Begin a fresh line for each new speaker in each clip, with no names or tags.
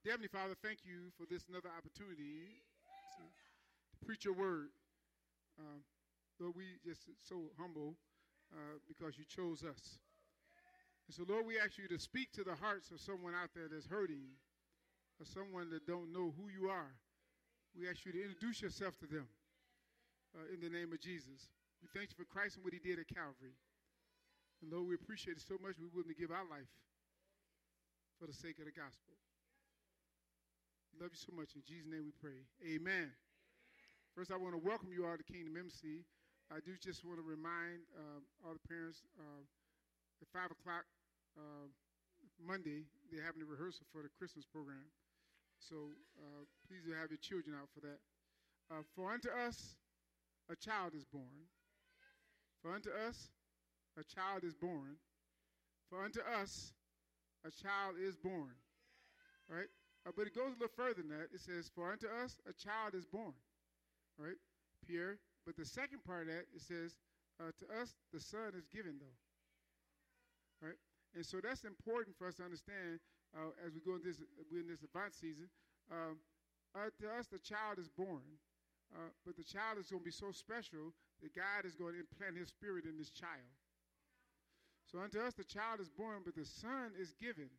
Heavenly Father, thank you for this another opportunity to, to preach your word. Um, Lord, we just so humble uh, because you chose us. And so, Lord, we ask you to speak to the hearts of someone out there that's hurting, or someone that don't know who you are. We ask you to introduce yourself to them uh, in the name of Jesus. We thank you for Christ and what he did at Calvary. And Lord, we appreciate it so much we're willing to give our life for the sake of the gospel. Love you so much. In Jesus' name we pray. Amen. First, I want to welcome you all to Kingdom MC. I do just want to remind uh, all the parents uh, at 5 o'clock uh, Monday, they're having a rehearsal for the Christmas program. So uh, please have your children out for that. Uh, for unto us a child is born. For unto us a child is born. For unto us a child is born. Right? Uh, but it goes a little further than that. It says, For unto us a child is born. Right? Pierre. But the second part of that, it says, uh, To us the Son is given, though. Right? And so that's important for us to understand uh, as we go in this, in this Advent season. Um, uh, to us, the child is born. Uh, but the child is going to be so special that God is going to implant his spirit in this child. So unto us the child is born, but the son is given.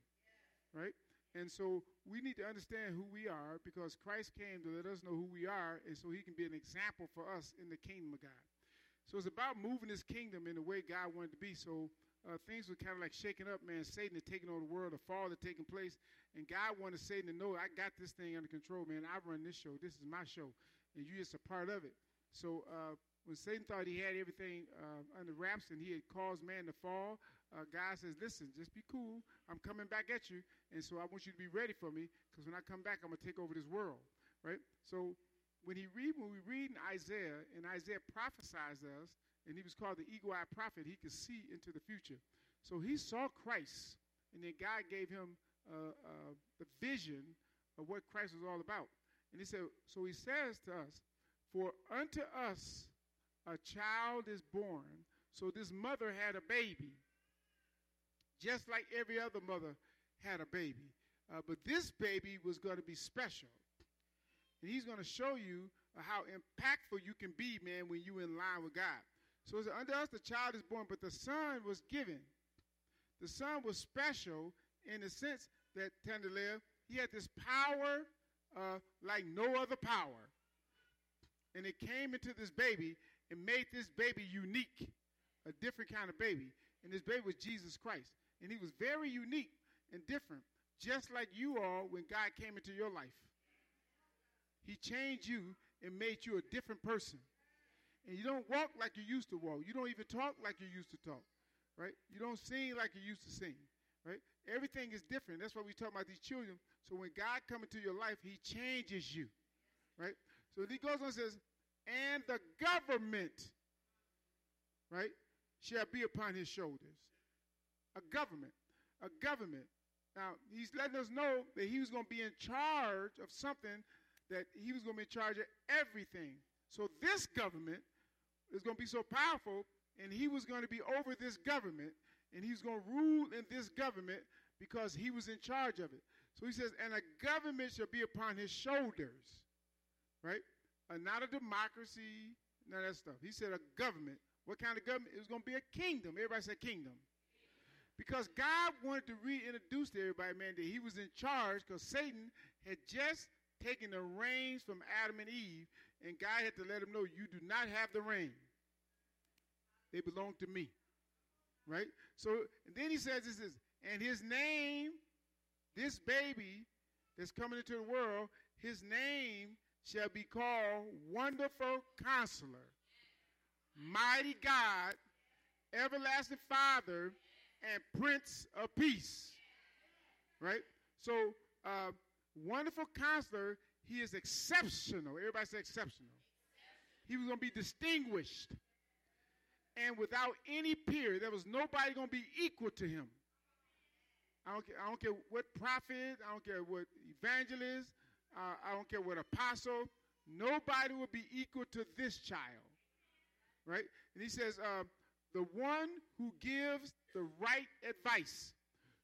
Right? And so we need to understand who we are because Christ came to let us know who we are, and so he can be an example for us in the kingdom of God. So it's about moving his kingdom in the way God wanted to be. So uh, things were kind of like shaking up, man. Satan had taken over the world, the fall had taken place, and God wanted Satan to know, I got this thing under control, man. I run this show. This is my show, and you're just a part of it. So uh, when Satan thought he had everything uh, under wraps and he had caused man to fall, uh, God says, Listen, just be cool. I'm coming back at you. And so I want you to be ready for me because when I come back, I'm going to take over this world. Right? So when, he read, when we read in Isaiah, and Isaiah prophesies us, and he was called the eagle eyed prophet, he could see into the future. So he saw Christ, and then God gave him uh, uh, the vision of what Christ was all about. And he said, So he says to us, For unto us a child is born. So this mother had a baby just like every other mother had a baby. Uh, but this baby was going to be special. And he's going to show you how impactful you can be, man, when you're in line with God. So it's under us the child is born, but the son was given. The son was special in the sense that Tendelev, he had this power uh, like no other power. And it came into this baby and made this baby unique, a different kind of baby. And this baby was Jesus Christ. And he was very unique and different, just like you are when God came into your life. He changed you and made you a different person. And you don't walk like you used to walk. You don't even talk like you used to talk, right? You don't sing like you used to sing, right? Everything is different. That's why we talk about these children. So when God comes into your life, he changes you, right? So he goes on and says, and the government, right, shall be upon his shoulders a government. A government. Now, he's letting us know that he was going to be in charge of something, that he was going to be in charge of everything. So, this government is going to be so powerful, and he was going to be over this government, and he's going to rule in this government because he was in charge of it. So, he says, and a government shall be upon his shoulders, right? And not a democracy, none of that stuff. He said a government. What kind of government? It was going to be a kingdom. Everybody said kingdom. Because God wanted to reintroduce to everybody, man, that he was in charge because Satan had just taken the reins from Adam and Eve, and God had to let him know, you do not have the reign. They belong to me. Right? So then he says this is, and his name, this baby that's coming into the world, his name shall be called Wonderful Counselor, Mighty God, Everlasting Father, and Prince of Peace. Right? So, uh, wonderful counselor, he is exceptional. Everybody say exceptional. He was going to be distinguished. And without any peer, there was nobody going to be equal to him. I don't, care, I don't care what prophet, I don't care what evangelist, uh, I don't care what apostle, nobody will be equal to this child. Right? And he says, uh, the one who gives the right advice.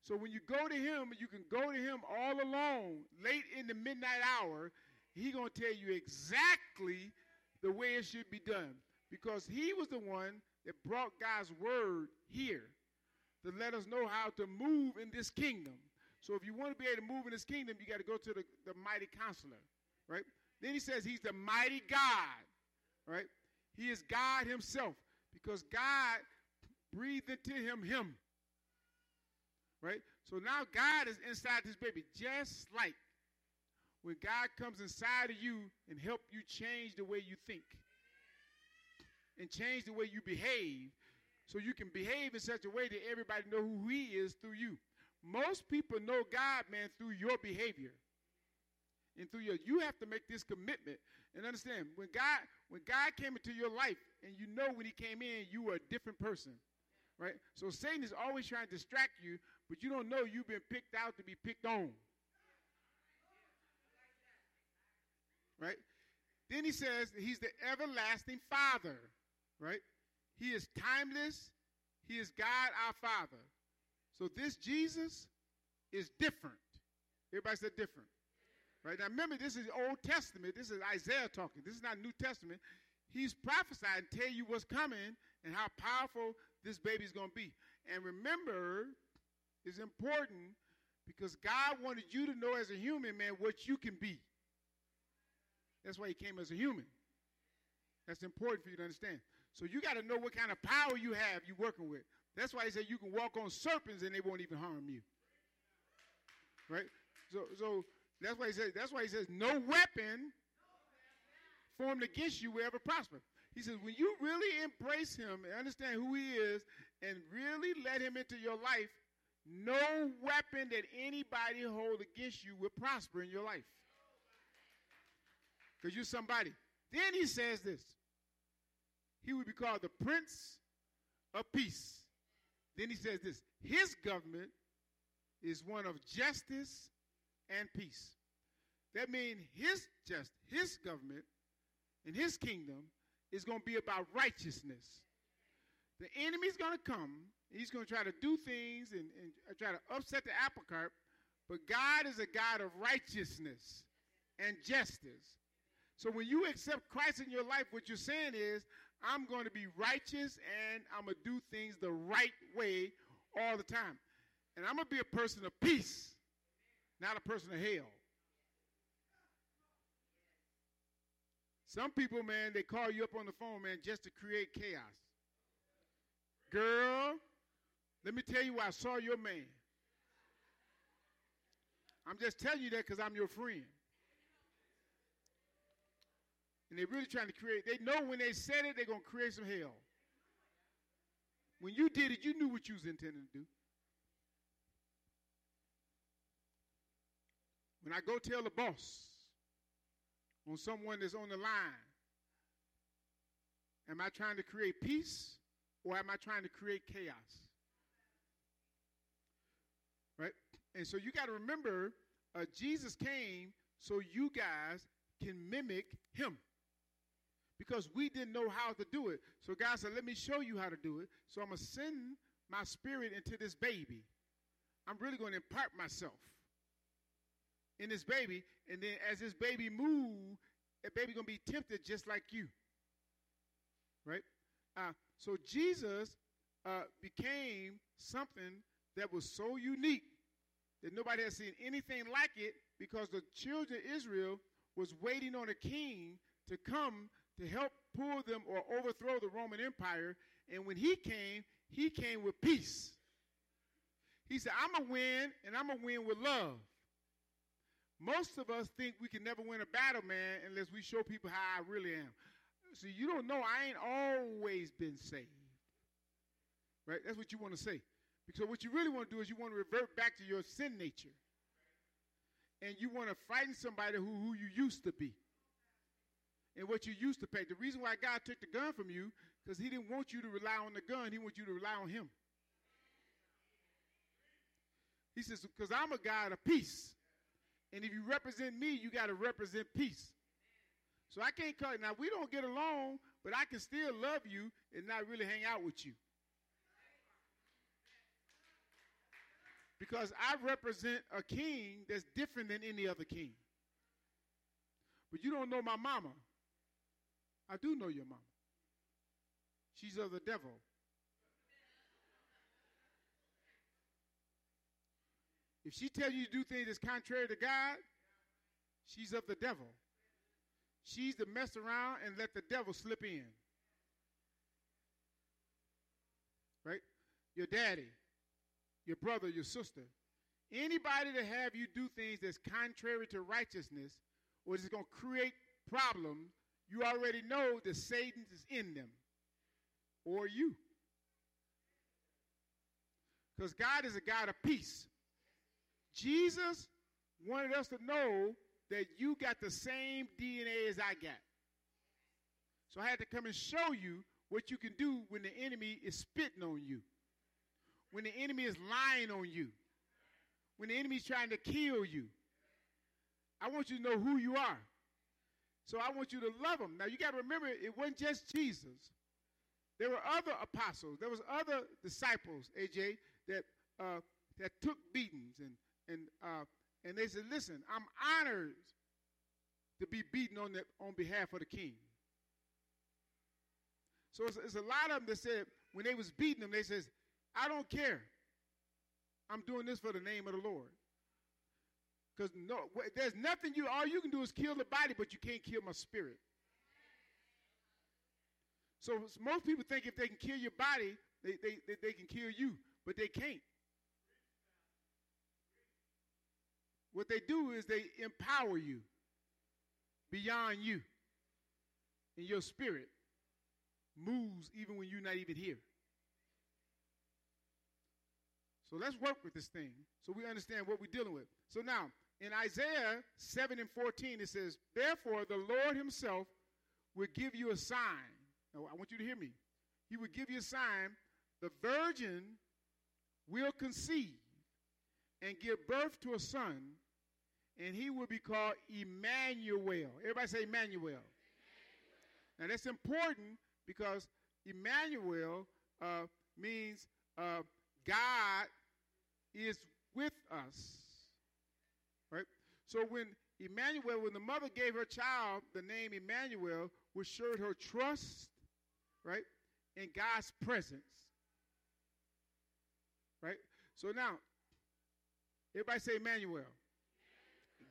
So when you go to him, you can go to him all alone, late in the midnight hour. He gonna tell you exactly the way it should be done because he was the one that brought God's word here to let us know how to move in this kingdom. So if you want to be able to move in this kingdom, you got to go to the, the mighty counselor, right? Then he says he's the mighty God, right? He is God himself because God breathed into him him. Right? So now God is inside this baby, just like when God comes inside of you and help you change the way you think and change the way you behave so you can behave in such a way that everybody know who he is through you. Most people know God, man, through your behavior. And through your you have to make this commitment and understand when God when God came into your life and you know when he came in you were a different person. Right? So Satan is always trying to distract you, but you don't know you've been picked out to be picked on. Right? Then he says he's the everlasting father, right? He is timeless. He is God our Father. So this Jesus is different. Everybody said different. Right? Now remember, this is Old Testament. This is Isaiah talking. This is not New Testament. He's prophesying, tell you what's coming and how powerful this baby's going to be. And remember, it's important because God wanted you to know as a human, man, what you can be. That's why he came as a human. That's important for you to understand. So you got to know what kind of power you have you're working with. That's why he said you can walk on serpents and they won't even harm you. Right? So so that's why he says that's why he says no weapon formed against you will ever prosper. He says when you really embrace him and understand who he is and really let him into your life, no weapon that anybody hold against you will prosper in your life. Because you're somebody. Then he says this. He will be called the Prince of Peace. Then he says this His government is one of justice and peace. That means his just his government and his kingdom is going to be about righteousness. The enemy's going to come. He's going to try to do things and, and try to upset the apple cart. But God is a God of righteousness and justice. So when you accept Christ in your life, what you're saying is, I'm going to be righteous and I'm going to do things the right way all the time. And I'm going to be a person of peace, not a person of hell. Some people, man, they call you up on the phone, man, just to create chaos. Girl, let me tell you I saw your man. I'm just telling you that because I'm your friend. And they're really trying to create, they know when they said it, they're going to create some hell. When you did it, you knew what you was intending to do. When I go tell the boss on someone that's on the line, am I trying to create peace or am I trying to create chaos? Right? And so you got to remember, uh, Jesus came so you guys can mimic him because we didn't know how to do it. So God said, Let me show you how to do it. So I'm going to send my spirit into this baby. I'm really going to impart myself in this baby. And then as this baby move, that baby to be tempted just like you. Right? Uh, so Jesus uh, became something that was so unique that nobody had seen anything like it because the children of Israel was waiting on a king to come to help pull them or overthrow the Roman Empire. And when he came, he came with peace. He said, I'm going to win, and I'm going to win with love. Most of us think we can never win a battle, man, unless we show people how I really am. See, you don't know I ain't always been saved. Right? That's what you want to say. Because what you really want to do is you want to revert back to your sin nature. And you want to frighten somebody who, who you used to be and what you used to pay. The reason why God took the gun from you, because he didn't want you to rely on the gun, he wants you to rely on him. He says, because I'm a God of peace. And if you represent me, you got to represent peace. So I can't call it. Now, we don't get along, but I can still love you and not really hang out with you. Because I represent a king that's different than any other king. But you don't know my mama. I do know your mama. She's of the devil. If she tells you to do things that's contrary to God, she's of the devil. She's to mess around and let the devil slip in. Right? Your daddy, your brother, your sister. Anybody to have you do things that's contrary to righteousness or is going to create problems, you already know that Satan is in them or you. Because God is a God of peace. Jesus wanted us to know that you got the same DNA as I got. So I had to come and show you what you can do when the enemy is spitting on you, when the enemy is lying on you, when the enemy is trying to kill you. I want you to know who you are. So I want you to love them. Now you got to remember, it wasn't just Jesus. There were other apostles. There was other disciples, AJ, that uh, that took beatings and and uh, and they said, "Listen, I'm honored to be beaten on the, on behalf of the king." So it's, it's, a lot of them that said when they was beating them, they says, "I don't care. I'm doing this for the name of the Lord." Because no, there's nothing you all you can do is kill the body, but you can't kill my spirit. So most people think if they can kill your body, they, they, they, they can kill you, but they can't. What they do is they empower you beyond you. And your spirit moves even when you're not even here. So let's work with this thing so we understand what we're dealing with. So now, in Isaiah 7 and 14, it says, Therefore, the Lord himself will give you a sign. Now, I want you to hear me. He will give you a sign. The virgin will conceive and give birth to a son, and he will be called Emmanuel. Everybody say Emmanuel. Emmanuel. Now that's important because Emmanuel uh, means uh, God is with us. Right? So when Emmanuel, when the mother gave her child the name Emmanuel, which showed her trust, right, in God's presence. Right? So now, everybody say Emmanuel.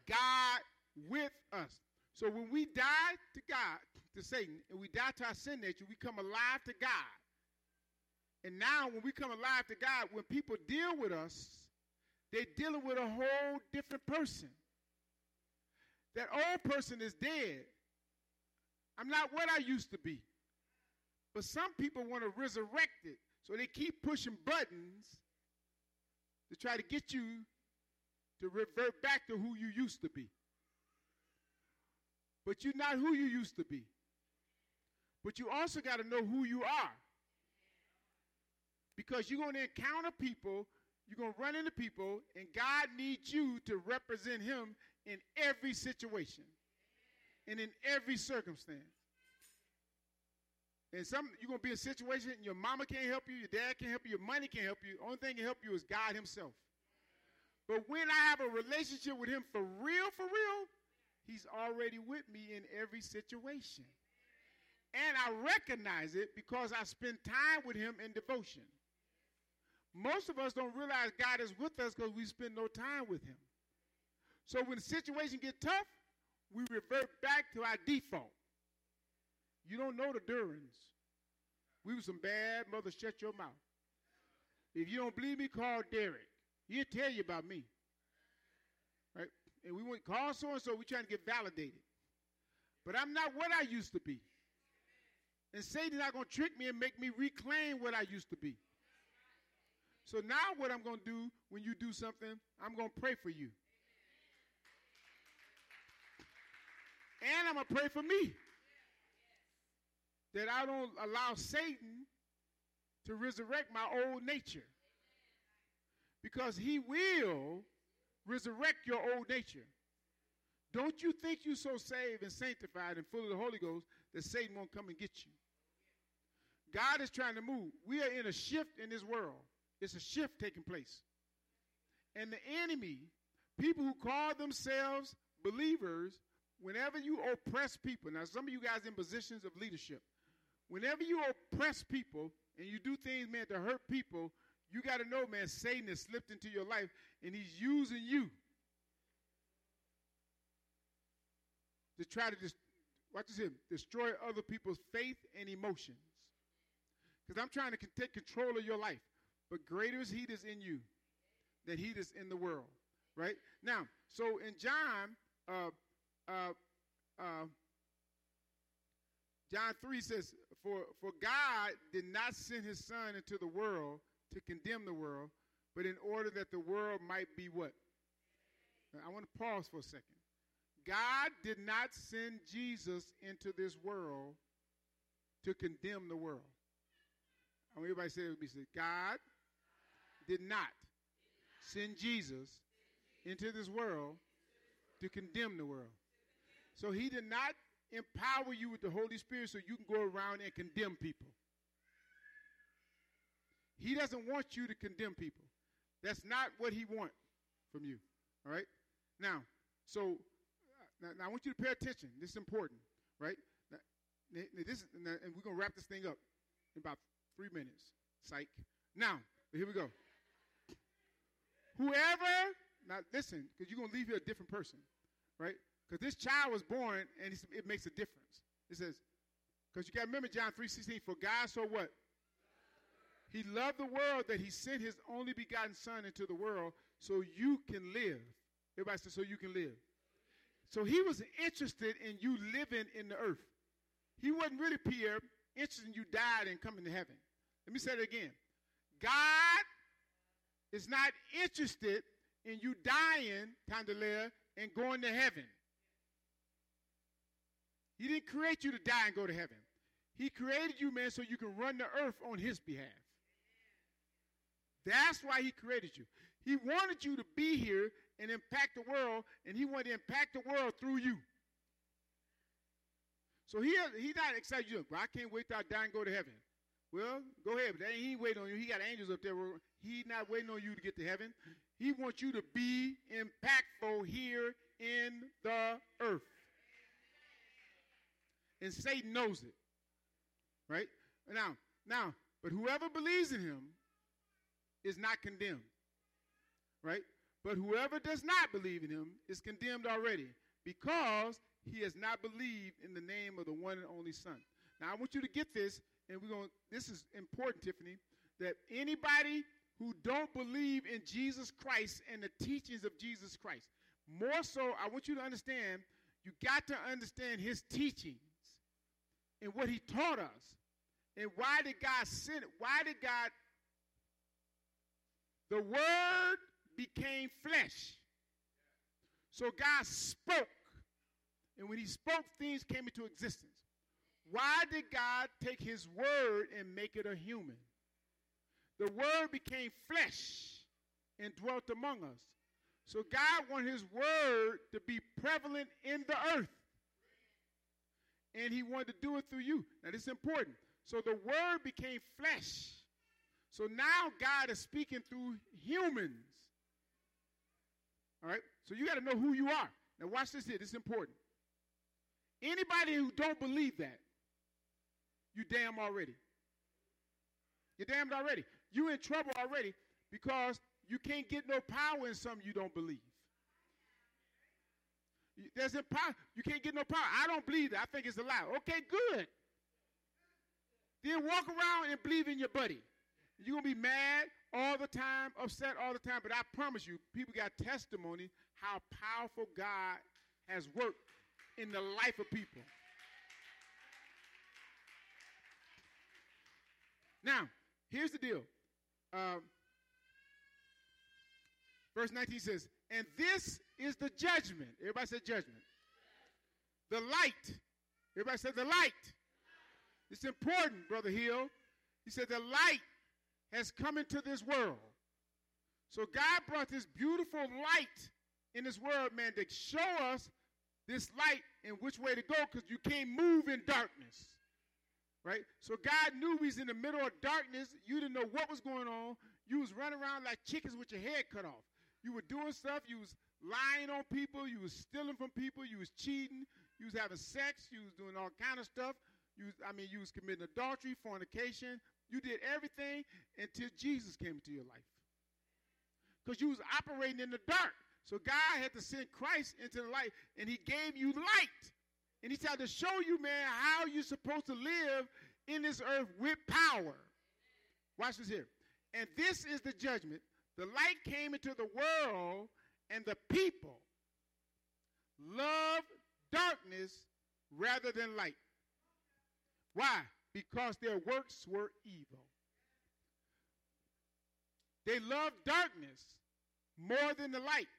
God with us. So when we die to God, to Satan, and we die to our sin nature, we come alive to God. And now when we come alive to God, when people deal with us, they're dealing with a whole different person. That old person is dead. I'm not what I used to be. But some people want to resurrect it. So they keep pushing buttons to try to get you to revert back to who you used to be. But you're not who you used to be. But you also got to know who you are. Because you're going to encounter people, you're going to run into people, and God needs you to represent Him in every situation and in every circumstance. And some you're gonna be in a situation, and your mama can't help you, your dad can't help you, your money can't help you. The only thing can help you is God Himself. But when I have a relationship with him for real, for real, he's already with me in every situation. And I recognize it because I spend time with him in devotion. Most of us don't realize God is with us because we spend no time with him. So when the situation get tough, we revert back to our default. You don't know the Durans. We were some bad mothers. Shut your mouth. If you don't believe me, call Derek. He'll tell you about me. Right? And we went call so and so, we're trying to get validated. But I'm not what I used to be. And Satan's not going to trick me and make me reclaim what I used to be. So now what I'm going to do when you do something, I'm going to pray for you. And I'm going to pray for me. That I don't allow Satan to resurrect my old nature because he will resurrect your old nature. Don't you think you're so saved and sanctified and full of the Holy Ghost that Satan won't come and get you? God is trying to move. We are in a shift in this world. It's a shift taking place. And the enemy, people who call themselves believers, whenever you oppress people, now some of you guys in positions of leadership, whenever you oppress people and you do things, man, to hurt people, you got to know, man, Satan has slipped into your life and he's using you to try to just, watch this here, destroy other people's faith and emotions. Because I'm trying to take control of your life. But greater is he that's in you than he that's in the world. Right? Now, so in John, uh, uh, uh, John 3 says, for, for God did not send his son into the world to condemn the world, but in order that the world might be what? I want to pause for a second. God did not send Jesus into this world to condemn the world. I want everybody to say it with me. Say, God did not send Jesus into this world to condemn the world. So he did not empower you with the Holy Spirit so you can go around and condemn people. He doesn't want you to condemn people. That's not what he wants from you. All right? Now, so uh, now, now I want you to pay attention. This is important, right? Now, this, and we're going to wrap this thing up in about three minutes. Psych. Now, here we go. Whoever, now listen, because you're going to leave here a different person, right? Because this child was born and it makes a difference. It says, because you got to remember John 3.16, for God so what? He loved the world that he sent his only begotten son into the world so you can live. Everybody says, so you can live. So he was interested in you living in the earth. He wasn't really, Pierre, interested in you dying and coming to heaven. Let me say it again. God is not interested in you dying, Tandalea, and going to heaven. He didn't create you to die and go to heaven. He created you, man, so you can run the earth on his behalf. That's why he created you. He wanted you to be here and impact the world, and he wanted to impact the world through you. So he he's not excited you. But I can't wait till I die and go to heaven. Well, go ahead. But he ain't waiting on you. He got angels up there. He's not waiting on you to get to heaven. He wants you to be impactful here in the earth. And Satan knows it. Right? Now, now, but whoever believes in him is not condemned. Right? But whoever does not believe in him is condemned already because he has not believed in the name of the one and only Son. Now, I want you to get this, and we're going. This is important, Tiffany. That anybody who don't believe in Jesus Christ and the teachings of Jesus Christ, more so, I want you to understand. You got to understand His teachings and what He taught us, and why did God send it? Why did God? The Word became flesh. So God spoke. And when he spoke, things came into existence. Why did God take his word and make it a human? The word became flesh and dwelt among us. So God wanted his word to be prevalent in the earth. And he wanted to do it through you. Now, this is important. So the word became flesh. So now God is speaking through humans. All right? So you got to know who you are. Now watch this here. This is important. Anybody who don't believe that, you damn already. You're damned already. You're in trouble already because you can't get no power in something you don't believe. There's a power. You can't get no power. I don't believe that. I think it's a lie. Okay, good. Then walk around and believe in your buddy. You're going to be mad all the time, upset all the time, but I promise you, people got testimony how powerful God has worked in the life of people. Now, here's the deal. Um, verse 19 says, And this is the judgment. Everybody said judgment. The light. Everybody said the light. It's important, Brother Hill. He said the light has come into this world. So God brought this beautiful light in this world, man, to show us this light and which way to go because you can't move in darkness. Right? So God knew we was in the middle of darkness. You didn't know what was going on. You was running around like chickens with your head cut off. you were doing stuff, you was lying on people, you was stealing from people, you was cheating, you was having sex, you was doing all kind of stuff. You, I mean, you was committing adultery, fornication. You did everything until Jesus came into your life. Because you was operating in the dark. So God had to send Christ into the light, and He gave you light. And He tried to show you, man, how you're supposed to live in this earth with power. Watch this here. And this is the judgment. The light came into the world, and the people loved darkness rather than light. Why? Because their works were evil. They loved darkness more than the light.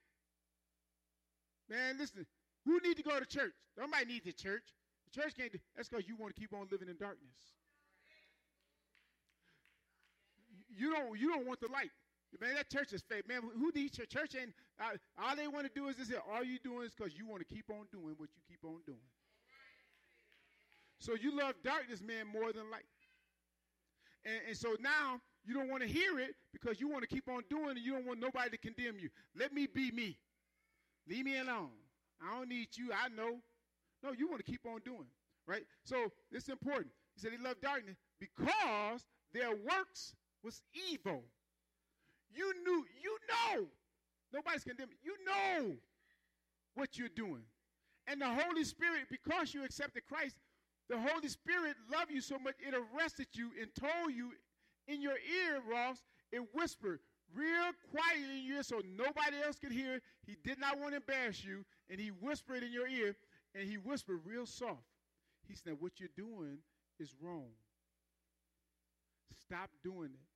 Man, listen, who need to go to church? Nobody needs the church. The church can't do that's because you want to keep on living in darkness. You don't you don't want the light. Man, that church is fake. Man, who needs church? Church ain't uh, all they want to do is this. All you doing is because you want to keep on doing what you keep on doing. So you love darkness, man, more than light. And, and so now you don't want to hear it because you want to keep on doing it. You don't want nobody to condemn you. Let me be me. Leave me alone. I don't need you. I know. No, you want to keep on doing, right? So it's important. He said he loved darkness because their works was evil. You knew, you know. Nobody's condemning. You know what you're doing. And the Holy Spirit, because you accepted Christ, the Holy Spirit loved you so much, it arrested you and told you in your ear, Ross, it whispered real quiet in your ear so nobody else could hear. He did not want to embarrass you, and he whispered in your ear, and he whispered real soft. He said, What you're doing is wrong. Stop doing it.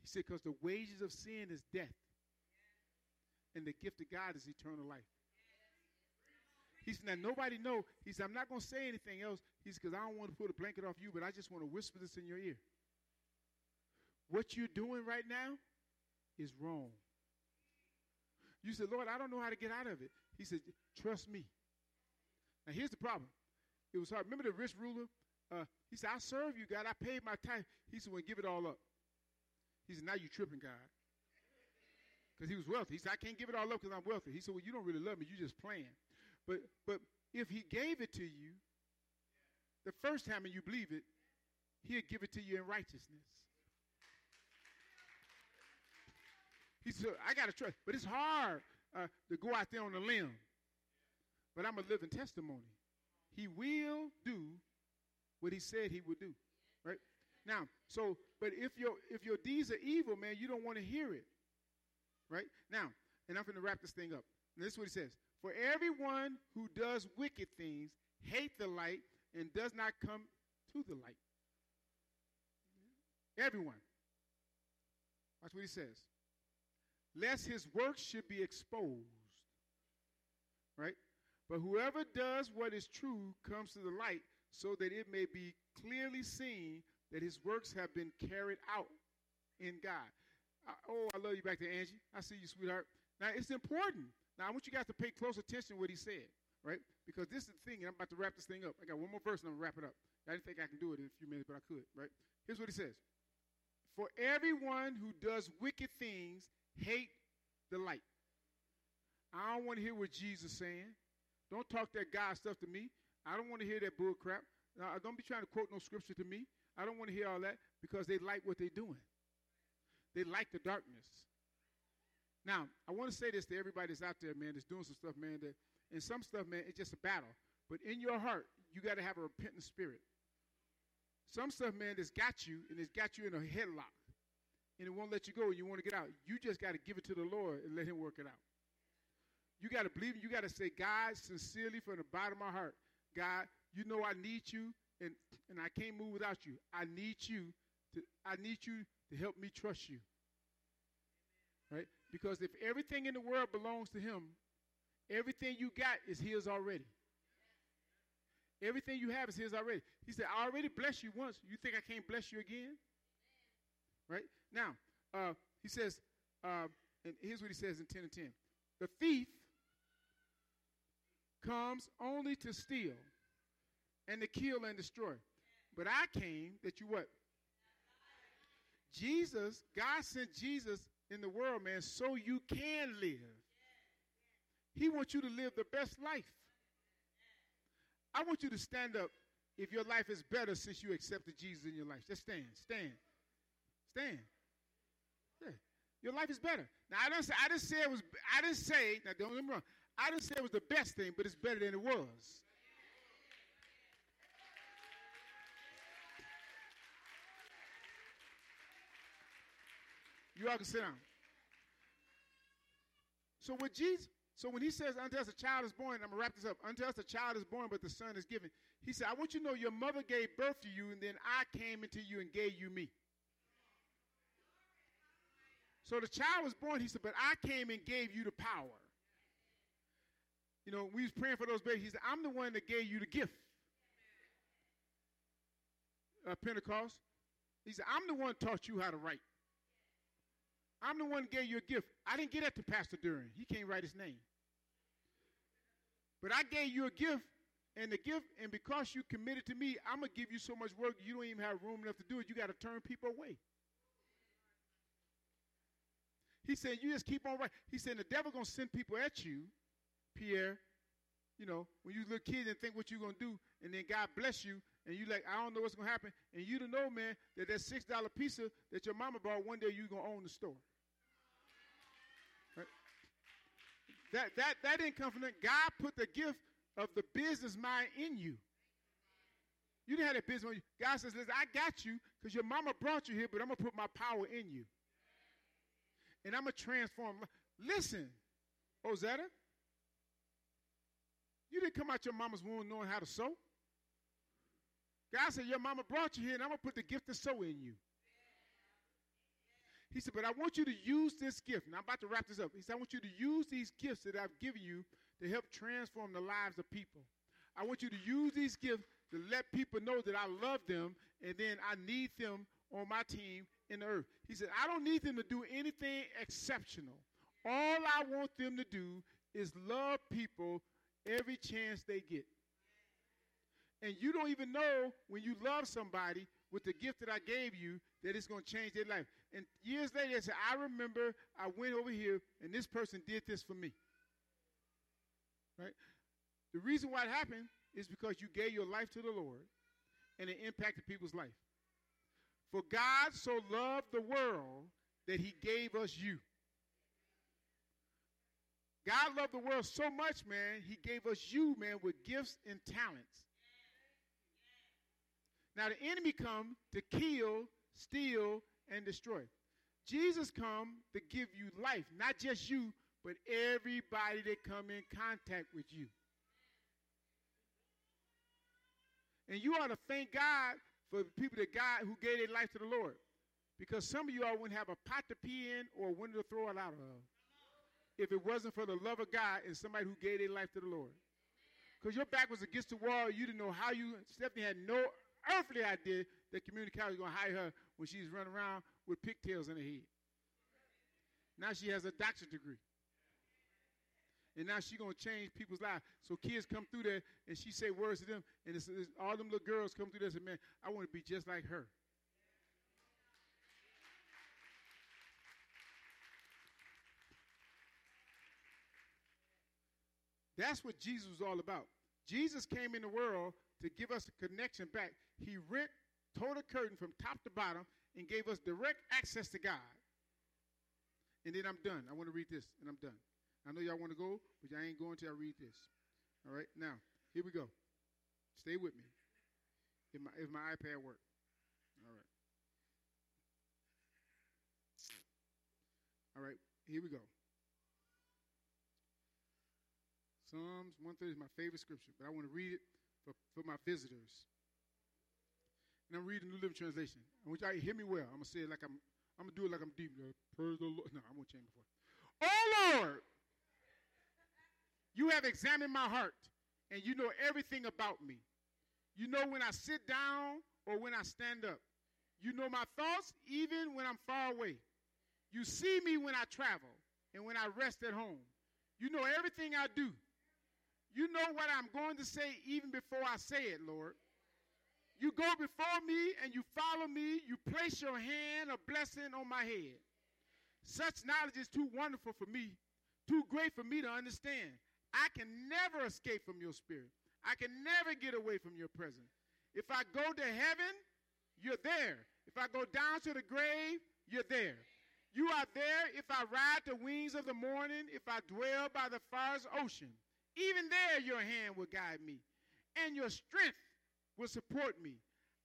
He said, Because the wages of sin is death, and the gift of God is eternal life. He said, now nobody know. He said, I'm not going to say anything else. He said, because I don't want to put a blanket off you, but I just want to whisper this in your ear. What you're doing right now is wrong. You said, Lord, I don't know how to get out of it. He said, trust me. Now here's the problem. It was hard. Remember the rich ruler? Uh, he said, I serve you, God. I paid my tithe. He said, well, give it all up. He said, now you tripping, God. Because he was wealthy. He said, I can't give it all up because I'm wealthy. He said, well, you don't really love me. You just playing. But but if he gave it to you the first time and you believe it, he'll give it to you in righteousness. He said, I got to trust. But it's hard uh, to go out there on a limb. But I'm a living testimony. He will do what he said he would do. Right? Now, so, but if your if your deeds are evil, man, you don't want to hear it. Right? Now, and I'm going to wrap this thing up. And this is what he says. For everyone who does wicked things hate the light and does not come to the light. Everyone. Watch what he says. Lest his works should be exposed. Right? But whoever does what is true comes to the light so that it may be clearly seen that his works have been carried out in God. I, oh, I love you back to Angie. I see you, sweetheart. Now, it's important now, I want you guys to pay close attention to what he said, right? Because this is the thing, and I'm about to wrap this thing up. I got one more verse and I'm going to wrap it up. I didn't think I can do it in a few minutes, but I could, right? Here's what he says For everyone who does wicked things hate the light. I don't want to hear what Jesus is saying. Don't talk that God stuff to me. I don't want to hear that bull crap. Now, don't be trying to quote no scripture to me. I don't want to hear all that because they like what they're doing. They like the darkness. Now, I want to say this to everybody that's out there, man, that's doing some stuff, man, that and some stuff, man, it's just a battle. But in your heart, you got to have a repentant spirit. Some stuff, man, that's got you and it's got you in a headlock. And it won't let you go and you want to get out. You just got to give it to the Lord and let him work it out. You got to believe, you got to say, God, sincerely from the bottom of my heart, God, you know I need you and, and I can't move without you. I need you to I need you to help me trust you. Because if everything in the world belongs to him, everything you got is his already. Everything you have is his already. He said, I already blessed you once. You think I can't bless you again? Right? Now, uh, he says, uh, and here's what he says in 10 and 10. The thief comes only to steal and to kill and destroy. But I came that you what? Jesus, God sent Jesus in the world, man, so you can live. He wants you to live the best life. I want you to stand up if your life is better since you accepted Jesus in your life. Just stand, stand, stand. Yeah. Your life is better. Now I didn't say I didn't say it was I didn't say now don't get me wrong. I didn't say it was the best thing, but it's better than it was. You all can sit down. So with Jesus, so when he says, unto us a child is born, I'm going to wrap this up. Unto us a child is born, but the son is given. He said, I want you to know your mother gave birth to you, and then I came into you and gave you me. So the child was born, he said, but I came and gave you the power. You know, we was praying for those babies. He said, I'm the one that gave you the gift. Uh, Pentecost. He said, I'm the one taught you how to write. I'm the one gave you a gift. I didn't get that to Pastor Duran. He can't write his name. But I gave you a gift, and the gift, and because you committed to me, I'm gonna give you so much work you don't even have room enough to do it. You got to turn people away. He said, you just keep on writing. He said, the devil gonna send people at you, Pierre. You know, when you little kid and think what you're gonna do, and then God bless you, and you like, I don't know what's gonna happen, and you don't know, man, that that six dollar pizza that your mama bought one day you gonna own the store. That, that, that didn't come from. God put the gift of the business mind in you. You didn't have that business. God says, listen, I got you because your mama brought you here, but I'm going to put my power in you. And I'm going to transform. Listen, Ozetta, you didn't come out your mama's womb knowing how to sew. God said, Your mama brought you here, and I'm going to put the gift to sew in you. He said, But I want you to use this gift. And I'm about to wrap this up. He said, I want you to use these gifts that I've given you to help transform the lives of people. I want you to use these gifts to let people know that I love them and then I need them on my team in the earth. He said, I don't need them to do anything exceptional. All I want them to do is love people every chance they get. And you don't even know when you love somebody with the gift that I gave you that it's going to change their life. And years later, they said, I remember I went over here and this person did this for me. Right? The reason why it happened is because you gave your life to the Lord and it impacted people's life. For God so loved the world that he gave us you. God loved the world so much, man, he gave us you, man, with gifts and talents. Now the enemy come to kill, steal, and destroy. Jesus come to give you life, not just you, but everybody that come in contact with you. And you ought to thank God for the people that God who gave their life to the Lord. Because some of you all wouldn't have a pot to pee in or a window to throw it out of if it wasn't for the love of God and somebody who gave their life to the Lord. Because your back was against the wall, you didn't know how you, Stephanie had no earthly idea that community college was going to hire her when she's running around with pigtails in her head. Now she has a doctorate degree. And now she's going to change people's lives. So kids come through there and she say words to them. And it's, it's, all them little girls come through there and say, man, I want to be just like her. That's what Jesus was all about. Jesus came in the world to give us a connection back. He rent, tore the curtain from top to bottom, and gave us direct access to God. And then I'm done. I want to read this, and I'm done. I know y'all want to go, but y'all ain't going till I read this. All right, now, here we go. Stay with me. If my, if my iPad work. All right. All right, here we go. Psalms 130 is my favorite scripture, but I want to read it for, for my visitors. And I'm reading the New Living Translation. I want y'all to hear me well. I'm going to say it like I'm, I'm going to do it like I'm deep. Praise the Lord. No, I'm going to change before. Oh, Lord, you have examined my heart, and you know everything about me. You know when I sit down or when I stand up. You know my thoughts even when I'm far away. You see me when I travel and when I rest at home. You know everything I do. You know what I'm going to say even before I say it, Lord. You go before me and you follow me. You place your hand, a blessing on my head. Such knowledge is too wonderful for me, too great for me to understand. I can never escape from your spirit. I can never get away from your presence. If I go to heaven, you're there. If I go down to the grave, you're there. You are there if I ride the wings of the morning, if I dwell by the farthest ocean. Even there, your hand will guide me, and your strength will support me.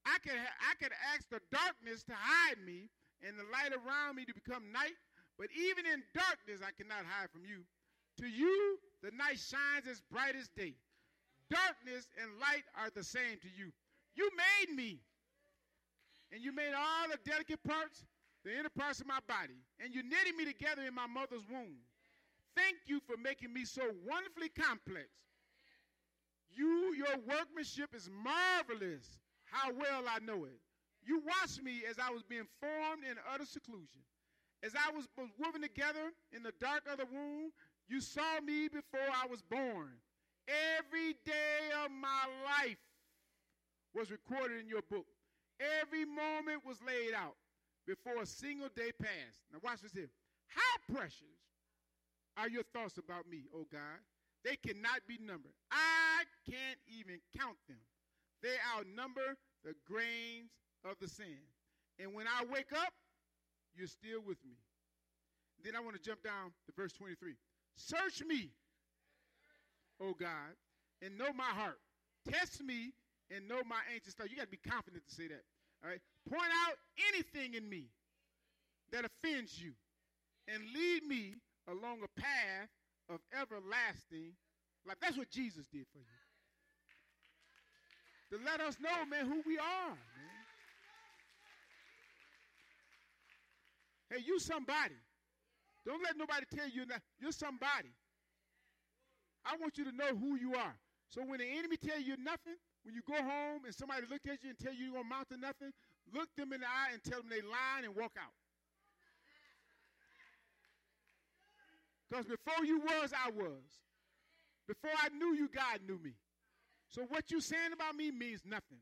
I could, I could ask the darkness to hide me and the light around me to become night, but even in darkness, I cannot hide from you. To you, the night shines as bright as day. Darkness and light are the same to you. You made me, and you made all the delicate parts the inner parts of my body, and you knitted me together in my mother's womb. Thank you for making me so wonderfully complex. You, your workmanship is marvelous. How well I know it. You watched me as I was being formed in utter seclusion. As I was woven together in the dark of the womb, you saw me before I was born. Every day of my life was recorded in your book. Every moment was laid out before a single day passed. Now, watch this here. How precious are your thoughts about me, oh God? They cannot be numbered. I can't even count them. They outnumber the grains of the sand. And when I wake up, you're still with me. Then I want to jump down to verse 23. Search me, oh God, and know my heart. Test me and know my anxious thoughts. You got to be confident to say that. All right? Point out anything in me that offends you and lead me along a path of everlasting life. That's what Jesus did for you. To let us know, man, who we are, man. Hey, you somebody. Don't let nobody tell you that you're somebody. I want you to know who you are. So when the enemy tell you nothing, when you go home and somebody look at you and tell you you're to mount to nothing, look them in the eye and tell them they lying and walk out. Because before you was, I was. Before I knew you, God knew me. So what you saying about me means nothing.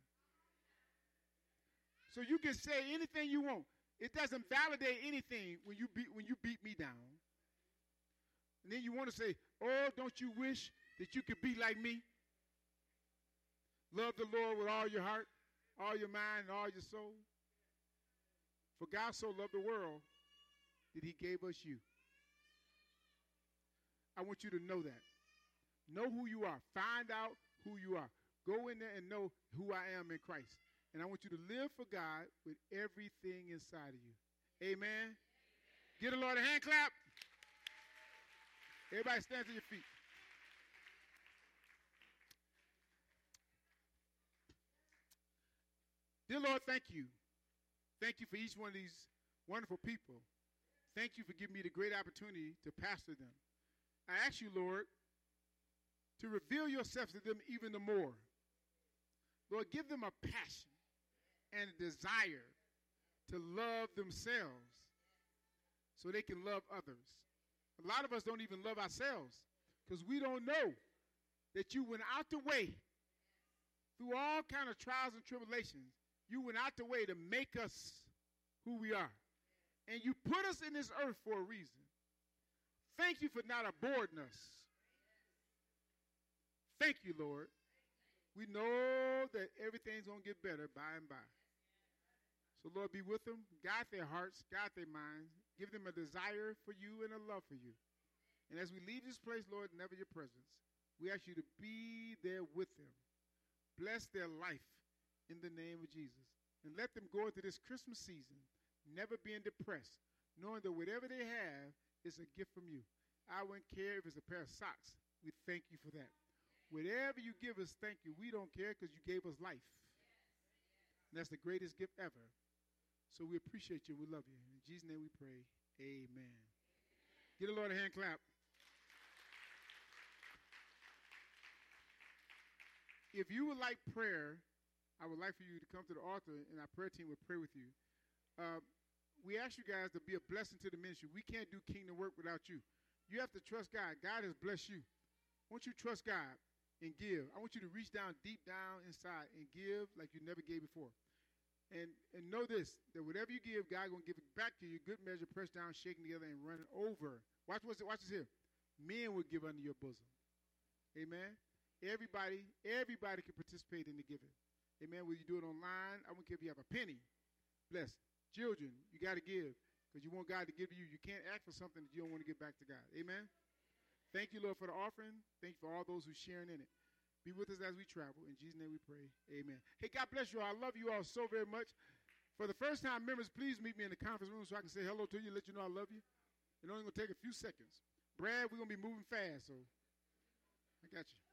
So you can say anything you want. It doesn't validate anything when you beat when you beat me down. And then you want to say, "Oh, don't you wish that you could be like me?" Love the Lord with all your heart, all your mind, and all your soul. For God so loved the world that he gave us you. I want you to know that. Know who you are. Find out who you are. Go in there and know who I am in Christ. And I want you to live for God with everything inside of you. Amen. Amen. Get the Lord a hand clap. Everybody stand to your feet. Dear Lord, thank you. Thank you for each one of these wonderful people. Thank you for giving me the great opportunity to pastor them. I ask you, Lord, to reveal yourself to them even the more. Lord, give them a passion and a desire to love themselves so they can love others. A lot of us don't even love ourselves because we don't know that you went out the way through all kind of trials and tribulations you went out the way to make us who we are. And you put us in this earth for a reason. Thank you for not aborting us. Thank you, Lord. We know that everything's going to get better by and by. So, Lord, be with them. Guide their hearts, guide their minds. Give them a desire for you and a love for you. And as we leave this place, Lord, never your presence, we ask you to be there with them. Bless their life in the name of Jesus. And let them go into this Christmas season never being depressed, knowing that whatever they have is a gift from you. I wouldn't care if it's a pair of socks. We thank you for that. Whatever you give us, thank you. We don't care because you gave us life. And that's the greatest gift ever. So we appreciate you. We love you. In Jesus' name we pray. Amen. Give the Lord a hand clap. If you would like prayer, I would like for you to come to the altar, and our prayer team will pray with you. Uh, we ask you guys to be a blessing to the ministry. We can't do kingdom work without you. You have to trust God. God has blessed you. Want you trust God and give. I want you to reach down deep down inside and give like you never gave before. And and know this that whatever you give, God gonna give it back to you. Good measure, pressed down, shaken together, and running over. Watch what's watch this here. Men will give under your bosom. Amen. Everybody, everybody can participate in the giving. Amen. Will you do it online, I don't care if you have a penny. Bless. Children, you got to give because you want God to give you. You can't ask for something that you don't want to give back to God. Amen. Thank you, Lord, for the offering. Thank you for all those who sharing in it. Be with us as we travel. In Jesus' name we pray. Amen. Hey, God bless you all. I love you all so very much. For the first time members, please meet me in the conference room so I can say hello to you, let you know I love you. It's only going to take a few seconds. Brad, we're going to be moving fast, so I got you.